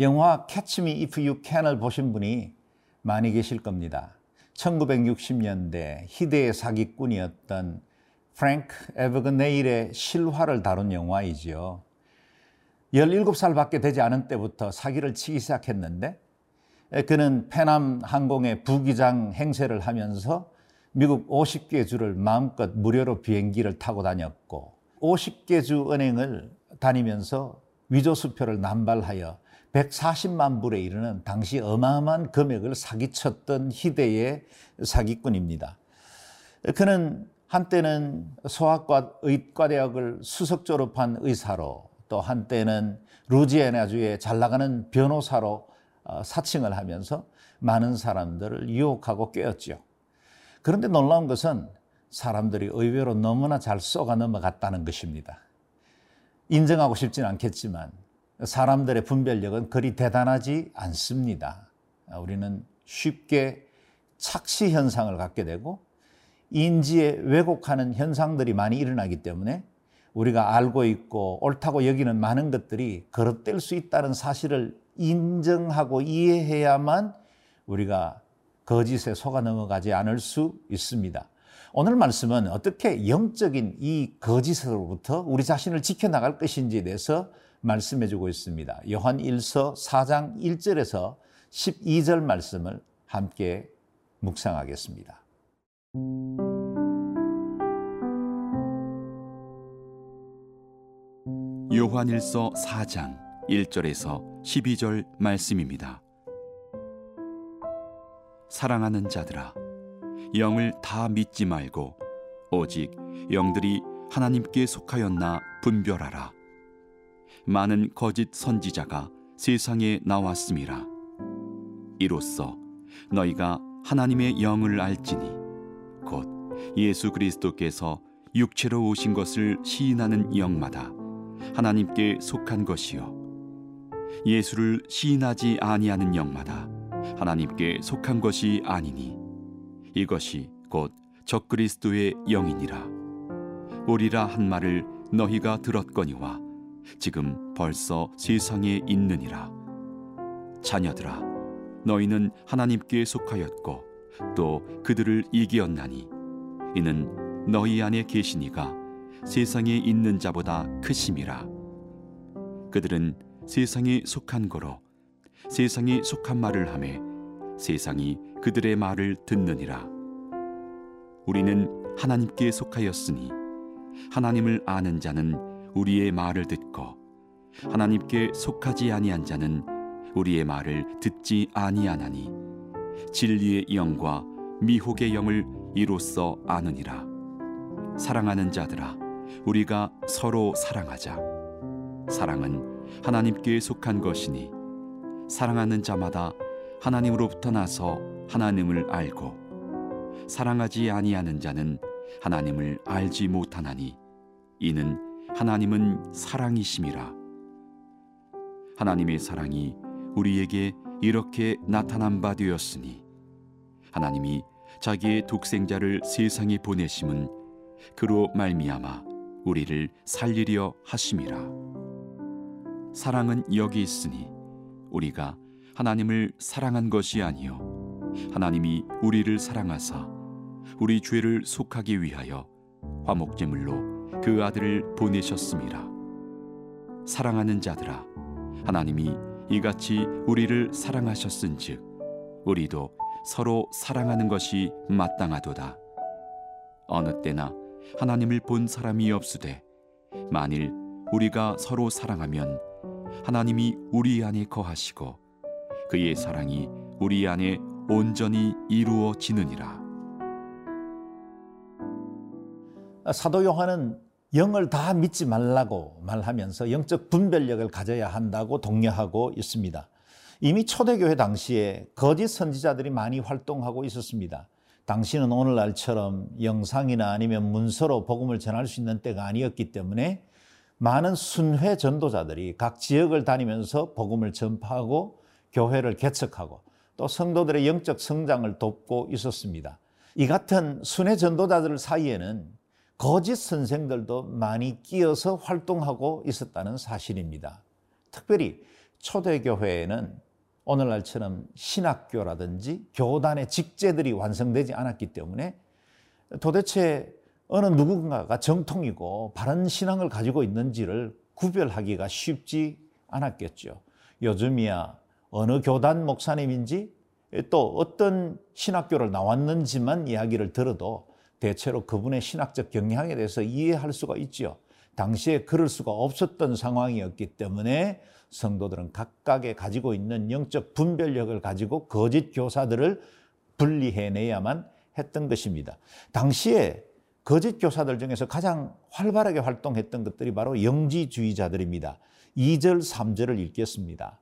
영화 Catch Me If You Can을 보신 분이 많이 계실 겁니다. 1960년대 희대의 사기꾼이었던 프랭크 에버그네일의 실화를 다룬 영화이지요. 17살밖에 되지 않은 때부터 사기를 치기 시작했는데 그는 페남 항공의 부기장 행세를 하면서 미국 50개 주를 마음껏 무료로 비행기를 타고 다녔고 50개 주 은행을 다니면서 위조 수표를 남발하여 140만 불에 이르는 당시 어마어마한 금액을 사기쳤던 희대의 사기꾼입니다. 그는 한때는 소아과 의과대학을 수석 졸업한 의사로 또 한때는 루지애나주에 잘 나가는 변호사로 어, 사칭을 하면서 많은 사람들을 유혹하고 꿰었죠. 그런데 놀라운 것은 사람들이 의외로 너무나 잘 쏘가 넘어갔다는 것입니다. 인정하고 싶진 않겠지만 사람들의 분별력은 그리 대단하지 않습니다. 우리는 쉽게 착시 현상을 갖게 되고 인지에 왜곡하는 현상들이 많이 일어나기 때문에 우리가 알고 있고 옳다고 여기는 많은 것들이 거듭될 수 있다는 사실을 인정하고 이해해야만 우리가 거짓에 속아 넘어가지 않을 수 있습니다. 오늘 말씀은 어떻게 영적인 이 거짓으로부터 우리 자신을 지켜나갈 것인지에 대해서 말씀해 주고 있습니다. 요한 1서 4장 1절에서 12절 말씀을 함께 묵상하겠습니다. 요한일서 4장 1절에서 12절 말씀입니다. 사랑하는 자들아 영을 다 믿지 말고 오직 영들이 하나님께 속하였나 분별하라. 많은 거짓 선지자가 세상에 나왔음이라. 이로써 너희가 하나님의 영을 알지니 곧 예수 그리스도께서 육체로 오신 것을 시인하는 영마다 하나님께 속한 것이요 예수를 시인하지 아니하는 영마다 하나님께 속한 것이 아니니 이것이 곧 적그리스도의 영이니라 오리라 한 말을 너희가 들었거니와 지금 벌써 세상에 있느니라. 자녀들아 너희는 하나님께 속하였고 또 그들을 이기었나니 이는 너희 안에 계시니가 세상에 있는 자보다 크심이라. 그들은 세상에 속한 거로 세상에 속한 말을 하매 세상이 그들의 말을 듣느니라. 우리는 하나님께 속하였으니 하나님을 아는 자는 우리의 말을 듣고 하나님께 속하지 아니한 자는 우리의 말을 듣지 아니하나니 진리의 영과 미혹의 영을 이로써 아느니라. 사랑하는 자들아 우리가 서로 사랑하자. 사랑은 하나님께 속한 것이니 사랑하는 자마다 하나님으로부터 나서 하나님을 알고 사랑하지 아니하는 자는 하나님을 알지 못하나니 이는 하나님은 사랑이심이라. 하나님의 사랑이 우리에게 이렇게 나타난 바 되었으니 하나님이 자기의 독생자를 세상에 보내심은 그로 말미암아 우리를 살리려 하심이라. 사랑은 여기 있으니 우리가 하나님을 사랑한 것이 아니요 하나님이 우리를 사랑하사 우리 죄를 속하기 위하여 화목제물로 그 아들을 보내셨습니다 사랑하는 자들아 하나님이 이같이 우리를 사랑하셨은즉 우리도 서로 사랑하는 것이 마땅하도다 어느 때나 하나님을 본 사람이 없으되 만일 우리가 서로 사랑하면 하나님이 우리 안에 거하시고 그의 사랑이 우리 안에 온전히 이루어지느니라. 사도 요한은 영을 다 믿지 말라고 말하면서 영적 분별력을 가져야 한다고 독려하고 있습니다. 이미 초대교회 당시에 거짓 선지자들이 많이 활동하고 있었습니다. 당시는 오늘날처럼 영상이나 아니면 문서로 복음을 전할 수 있는 때가 아니었기 때문에 많은 순회 전도자들이 각 지역을 다니면서 복음을 전파하고 교회를 개척하고 또 성도들의 영적 성장을 돕고 있었습니다. 이 같은 순회 전도자들 사이에는 거짓 선생들도 많이 끼어서 활동하고 있었다는 사실입니다. 특별히 초대교회에는 오늘날처럼 신학교라든지 교단의 직제들이 완성되지 않았기 때문에 도대체 어느 누군가가 정통이고 바른 신앙을 가지고 있는지를 구별하기가 쉽지 않았겠죠. 요즘이야 어느 교단 목사님인지 또 어떤 신학교를 나왔는지만 이야기를 들어도 대체로 그분의 신학적 경향에 대해서 이해할 수가 있지요. 당시에 그럴 수가 없었던 상황이었기 때문에 성도들은 각각의 가지고 있는 영적 분별력을 가지고 거짓 교사들을 분리해내야만 했던 것입니다. 당시에 거짓 교사들 중에서 가장 활발하게 활동했던 것들이 바로 영지주의자들입니다. 2절, 3절을 읽겠습니다.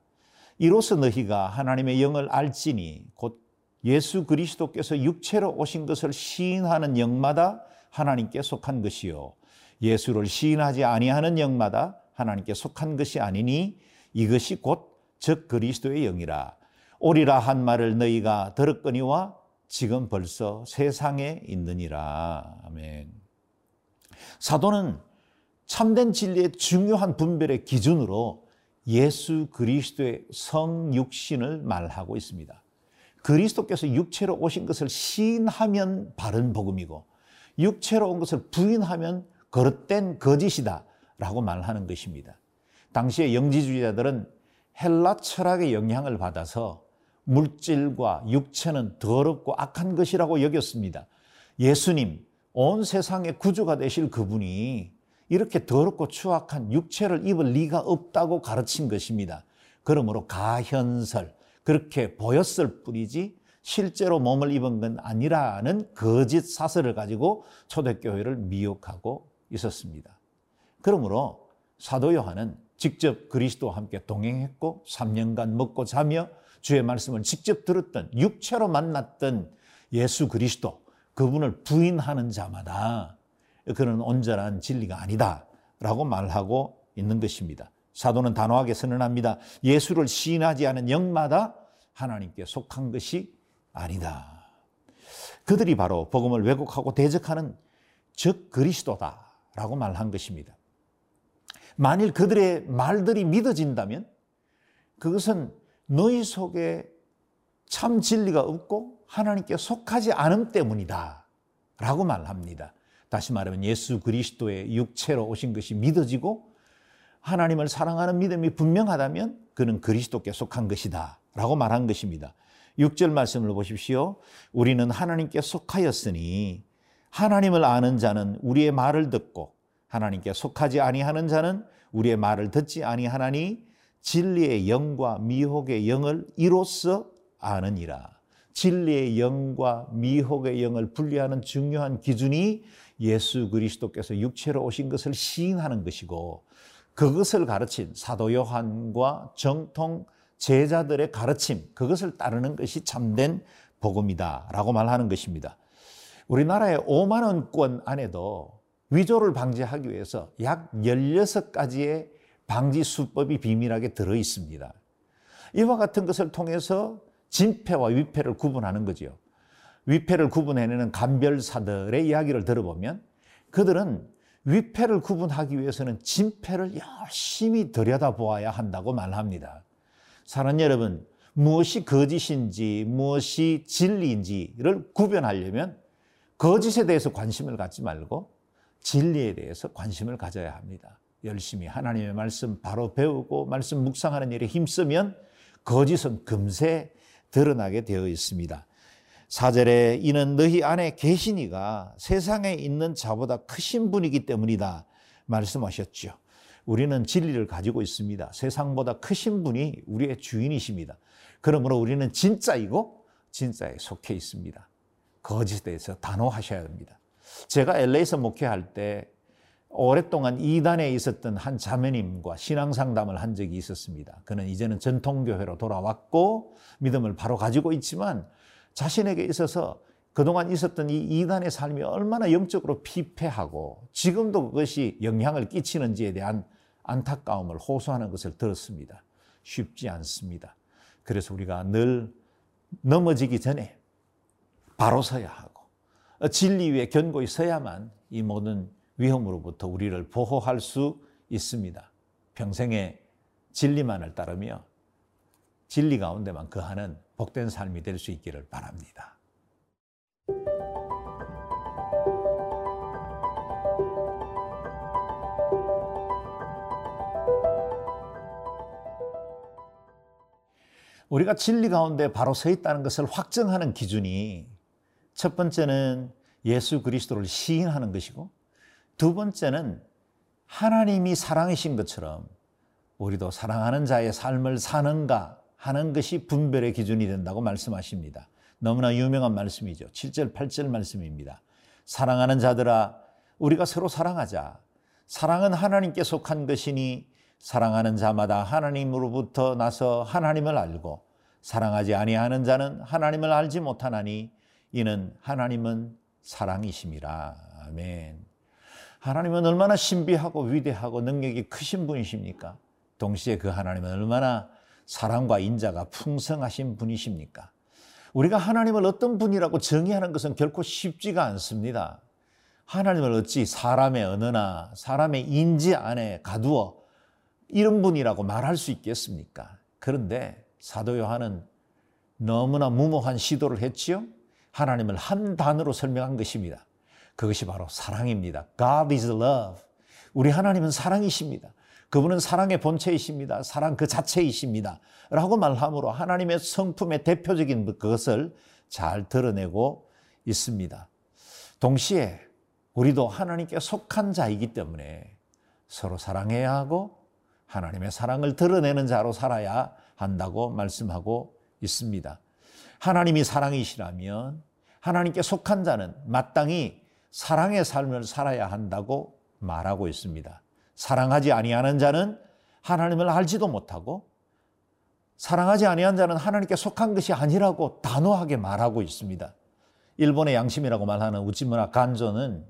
이로써 너희가 하나님의 영을 알지니 곧 예수 그리스도께서 육체로 오신 것을 시인하는 영마다 하나님께 속한 것이요 예수를 시인하지 아니하는 영마다 하나님께 속한 것이 아니니 이것이 곧 즉 그리스도의 영이라 오리라 한 말을 너희가 들었거니와 지금 벌써 세상에 있느니라 아멘. 사도는 참된 진리의 중요한 분별의 기준으로 예수 그리스도의 성육신을 말하고 있습니다. 그리스도께서 육체로 오신 것을 시인하면 바른 복음이고 육체로 온 것을 부인하면 거릇된 거짓이다 라고 말하는 것입니다. 당시의 영지주의자들은 헬라 철학의 영향을 받아서 물질과 육체는 더럽고 악한 것이라고 여겼습니다. 예수님, 온 세상의 구주가 되실 그분이 이렇게 더럽고 추악한 육체를 입을 리가 없다고 가르친 것입니다. 그러므로 가현설, 그렇게 보였을 뿐이지 실제로 몸을 입은 건 아니라는 거짓 사설을 가지고 초대교회를 미혹하고 있었습니다. 그러므로 사도 요한은 직접 그리스도와 함께 동행했고 3년간 먹고 자며 주의 말씀을 직접 들었던 육체로 만났던 예수 그리스도 그분을 부인하는 자마다 그는 온전한 진리가 아니다라고 말하고 있는 것입니다. 사도는 단호하게 선언합니다. 예수를 시인하지 않은 영마다 하나님께 속한 것이 아니다. 그들이 바로 복음을 왜곡하고 대적하는 즉 그리스도다라고 말한 것입니다. 만일 그들의 말들이 믿어진다면 그것은 너희 속에 참 진리가 없고 하나님께 속하지 않음 때문이다. 라고 말합니다. 다시 말하면 예수 그리스도의 육체로 오신 것이 믿어지고 하나님을 사랑하는 믿음이 분명하다면 그는 그리스도께 속한 것이다. 라고 말한 것입니다. 6절 말씀을 보십시오. 우리는 하나님께 속하였으니 하나님을 아는 자는 우리의 말을 듣고 하나님께 속하지 아니하는 자는 우리의 말을 듣지 아니하나니 진리의 영과 미혹의 영을 이로써 아느니라. 진리의 영과 미혹의 영을 분리하는 중요한 기준이 예수 그리스도께서 육체로 오신 것을 시인하는 것이고 그것을 가르친 사도 요한과 정통 제자들의 가르침 그것을 따르는 것이 참된 복음이다 라고 말하는 것입니다. 우리나라의 5만 원권 안에도 위조를 방지하기 위해서 약 16가지의 방지 수법이 비밀하게 들어 있습니다. 이와 같은 것을 통해서 진패와 위패를 구분하는 거지요. 위패를 구분해내는 간별사들의 이야기를 들어보면 그들은 위패를 구분하기 위해서는 진패를 열심히 들여다보아야 한다고 말합니다. 사랑 여러분, 무엇이 거짓인지 무엇이 진리인지를 구별하려면 거짓에 대해서 관심을 갖지 말고 진리에 대해서 관심을 가져야 합니다. 열심히 하나님의 말씀 바로 배우고 말씀 묵상하는 일에 힘쓰면 거짓은 금세 드러나게 되어 있습니다. 사절에 이는 너희 안에 계시니가 세상에 있는 자보다 크신 분이기 때문이다 말씀하셨죠. 우리는 진리를 가지고 있습니다. 세상보다 크신 분이 우리의 주인이십니다. 그러므로 우리는 진짜이고 진짜에 속해 있습니다. 거짓에 대해서 단호하셔야 합니다. 제가 LA에서 목회할 때 오랫동안 이단에 있었던 한 자매님과 신앙 상담을 한 적이 있었습니다. 그는 이제는 전통교회로 돌아왔고 믿음을 바로 가지고 있지만 자신에게 있어서 그동안 있었던 이 이단의 삶이 얼마나 영적으로 피폐하고 지금도 그것이 영향을 끼치는지에 대한 안타까움을 호소하는 것을 들었습니다. 쉽지 않습니다. 그래서 우리가 늘 넘어지기 전에 바로 서야 하고 진리 위에 견고히 서야만 이 모든 위험으로부터 우리를 보호할 수 있습니다. 평생에 진리만을 따르며 진리 가운데만 거하는 복된 삶이 될 수 있기를 바랍니다. 우리가 진리 가운데 바로 서 있다는 것을 확정하는 기준이 첫 번째는 예수 그리스도를 시인하는 것이고 두 번째는 하나님이 사랑이신 것처럼 우리도 사랑하는 자의 삶을 사는가 하는 것이 분별의 기준이 된다고 말씀하십니다. 너무나 유명한 말씀이죠. 7절, 8절 말씀입니다. 사랑하는 자들아, 우리가 서로 사랑하자. 사랑은 하나님께 속한 것이니 사랑하는 자마다 하나님으로부터 나서 하나님을 알고 사랑하지 아니하는 자는 하나님을 알지 못하나니 이는 하나님은 사랑이심이라. 아멘. 하나님은 얼마나 신비하고 위대하고 능력이 크신 분이십니까? 동시에 그 하나님은 얼마나 사랑과 인자가 풍성하신 분이십니까? 우리가 하나님을 어떤 분이라고 정의하는 것은 결코 쉽지가 않습니다. 하나님을 어찌 사람의 언어나 사람의 인지 안에 가두어 이런 분이라고 말할 수 있겠습니까? 그런데 사도 요한은 너무나 무모한 시도를 했지요. 하나님을 한 단어로 설명한 것입니다. 그것이 바로 사랑입니다. God is love. 우리 하나님은 사랑이십니다. 그분은 사랑의 본체이십니다. 사랑 그 자체이십니다. 라고 말함으로 하나님의 성품의 대표적인 그것을 잘 드러내고 있습니다. 동시에 우리도 하나님께 속한 자이기 때문에 서로 사랑해야 하고 하나님의 사랑을 드러내는 자로 살아야 한다고 말씀하고 있습니다. 하나님이 사랑이시라면 하나님께 속한 자는 마땅히 사랑의 삶을 살아야 한다고 말하고 있습니다. 사랑하지 아니하는 자는 하나님을 알지도 못하고 사랑하지 아니한 자는 하나님께 속한 것이 아니라고 단호하게 말하고 있습니다. 일본의 양심이라고 말하는 우찌무라 간조는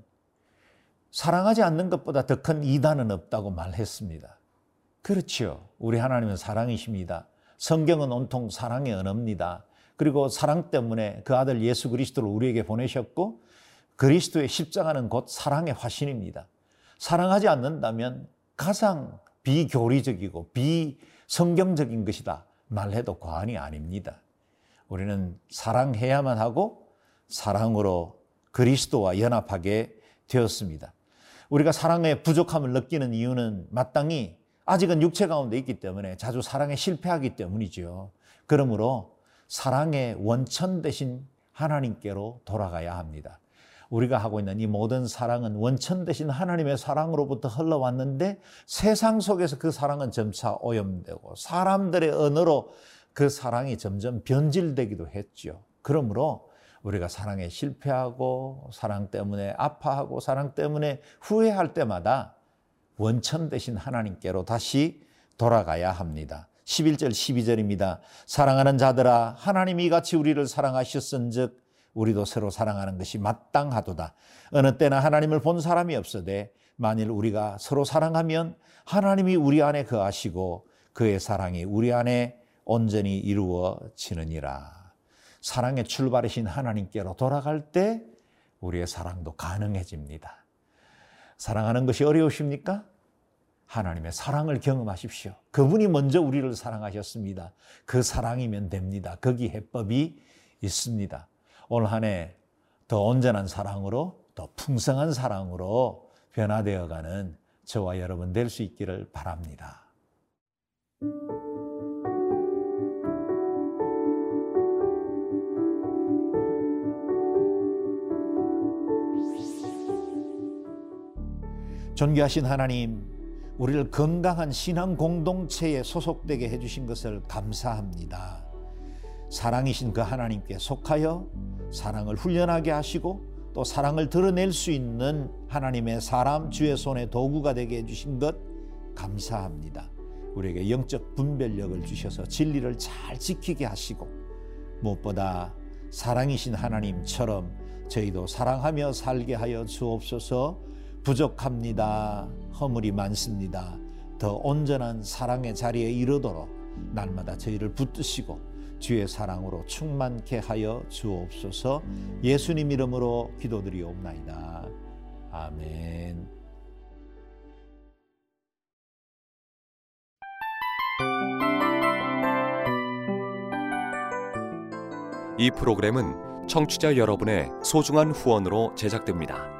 사랑하지 않는 것보다 더 큰 이단은 없다고 말했습니다. 그렇지요. 우리 하나님은 사랑이십니다. 성경은 온통 사랑의 언어입니다. 그리고 사랑 때문에 그 아들 예수 그리스도를 우리에게 보내셨고 그리스도의 십자가는 곧 사랑의 화신입니다. 사랑하지 않는다면 가장 비교리적이고 비성경적인 것이다 말해도 과언이 아닙니다. 우리는 사랑해야만 하고 사랑으로 그리스도와 연합하게 되었습니다. 우리가 사랑의 부족함을 느끼는 이유는 마땅히 아직은 육체 가운데 있기 때문에 자주 사랑에 실패하기 때문이죠. 그러므로 사랑의 원천 대신 하나님께로 돌아가야 합니다. 우리가 하고 있는 이 모든 사랑은 원천 대신 하나님의 사랑으로부터 흘러왔는데 세상 속에서 그 사랑은 점차 오염되고 사람들의 언어로 그 사랑이 점점 변질되기도 했죠. 그러므로 우리가 사랑에 실패하고 사랑 때문에 아파하고 사랑 때문에 후회할 때마다 원천 대신 하나님께로 다시 돌아가야 합니다. 11절 12절입니다. 사랑하는 자들아 하나님이 같이 우리를 사랑하셨은즉 우리도 서로 사랑하는 것이 마땅하도다. 어느 때나 하나님을 본 사람이 없어되 만일 우리가 서로 사랑하면 하나님이 우리 안에 거하시고 그의 사랑이 우리 안에 온전히 이루어지느니라. 사랑의 출발이신 하나님께로 돌아갈 때 우리의 사랑도 가능해집니다. 사랑하는 것이 어려우십니까? 하나님의 사랑을 경험하십시오. 그분이 먼저 우리를 사랑하셨습니다. 그 사랑이면 됩니다. 거기 해법이 있습니다. 올 한 해 더 온전한 사랑으로 더 풍성한 사랑으로 변화되어 가는 저와 여러분 될 수 있기를 바랍니다. 존귀하신 하나님, 우리를 건강한 신앙 공동체에 소속되게 해주신 것을 감사합니다. 사랑이신 그 하나님께 속하여 사랑을 훈련하게 하시고 또 사랑을 드러낼 수 있는 하나님의 사람 주의 손의 도구가 되게 해주신 것 감사합니다. 우리에게 영적 분별력을 주셔서 진리를 잘 지키게 하시고 무엇보다 사랑이신 하나님처럼 저희도 사랑하며 살게 하여 주옵소서 부족합니다. 허물이 많습니다. 더 온전한 사랑의 자리에 이르도록 날마다 저희를 붙드시고 주의 사랑으로 충만케 하여 주옵소서. 예수님 이름으로 기도드리옵나이다. 아멘. 이 프로그램은 청취자 여러분의 소중한 후원으로 제작됩니다.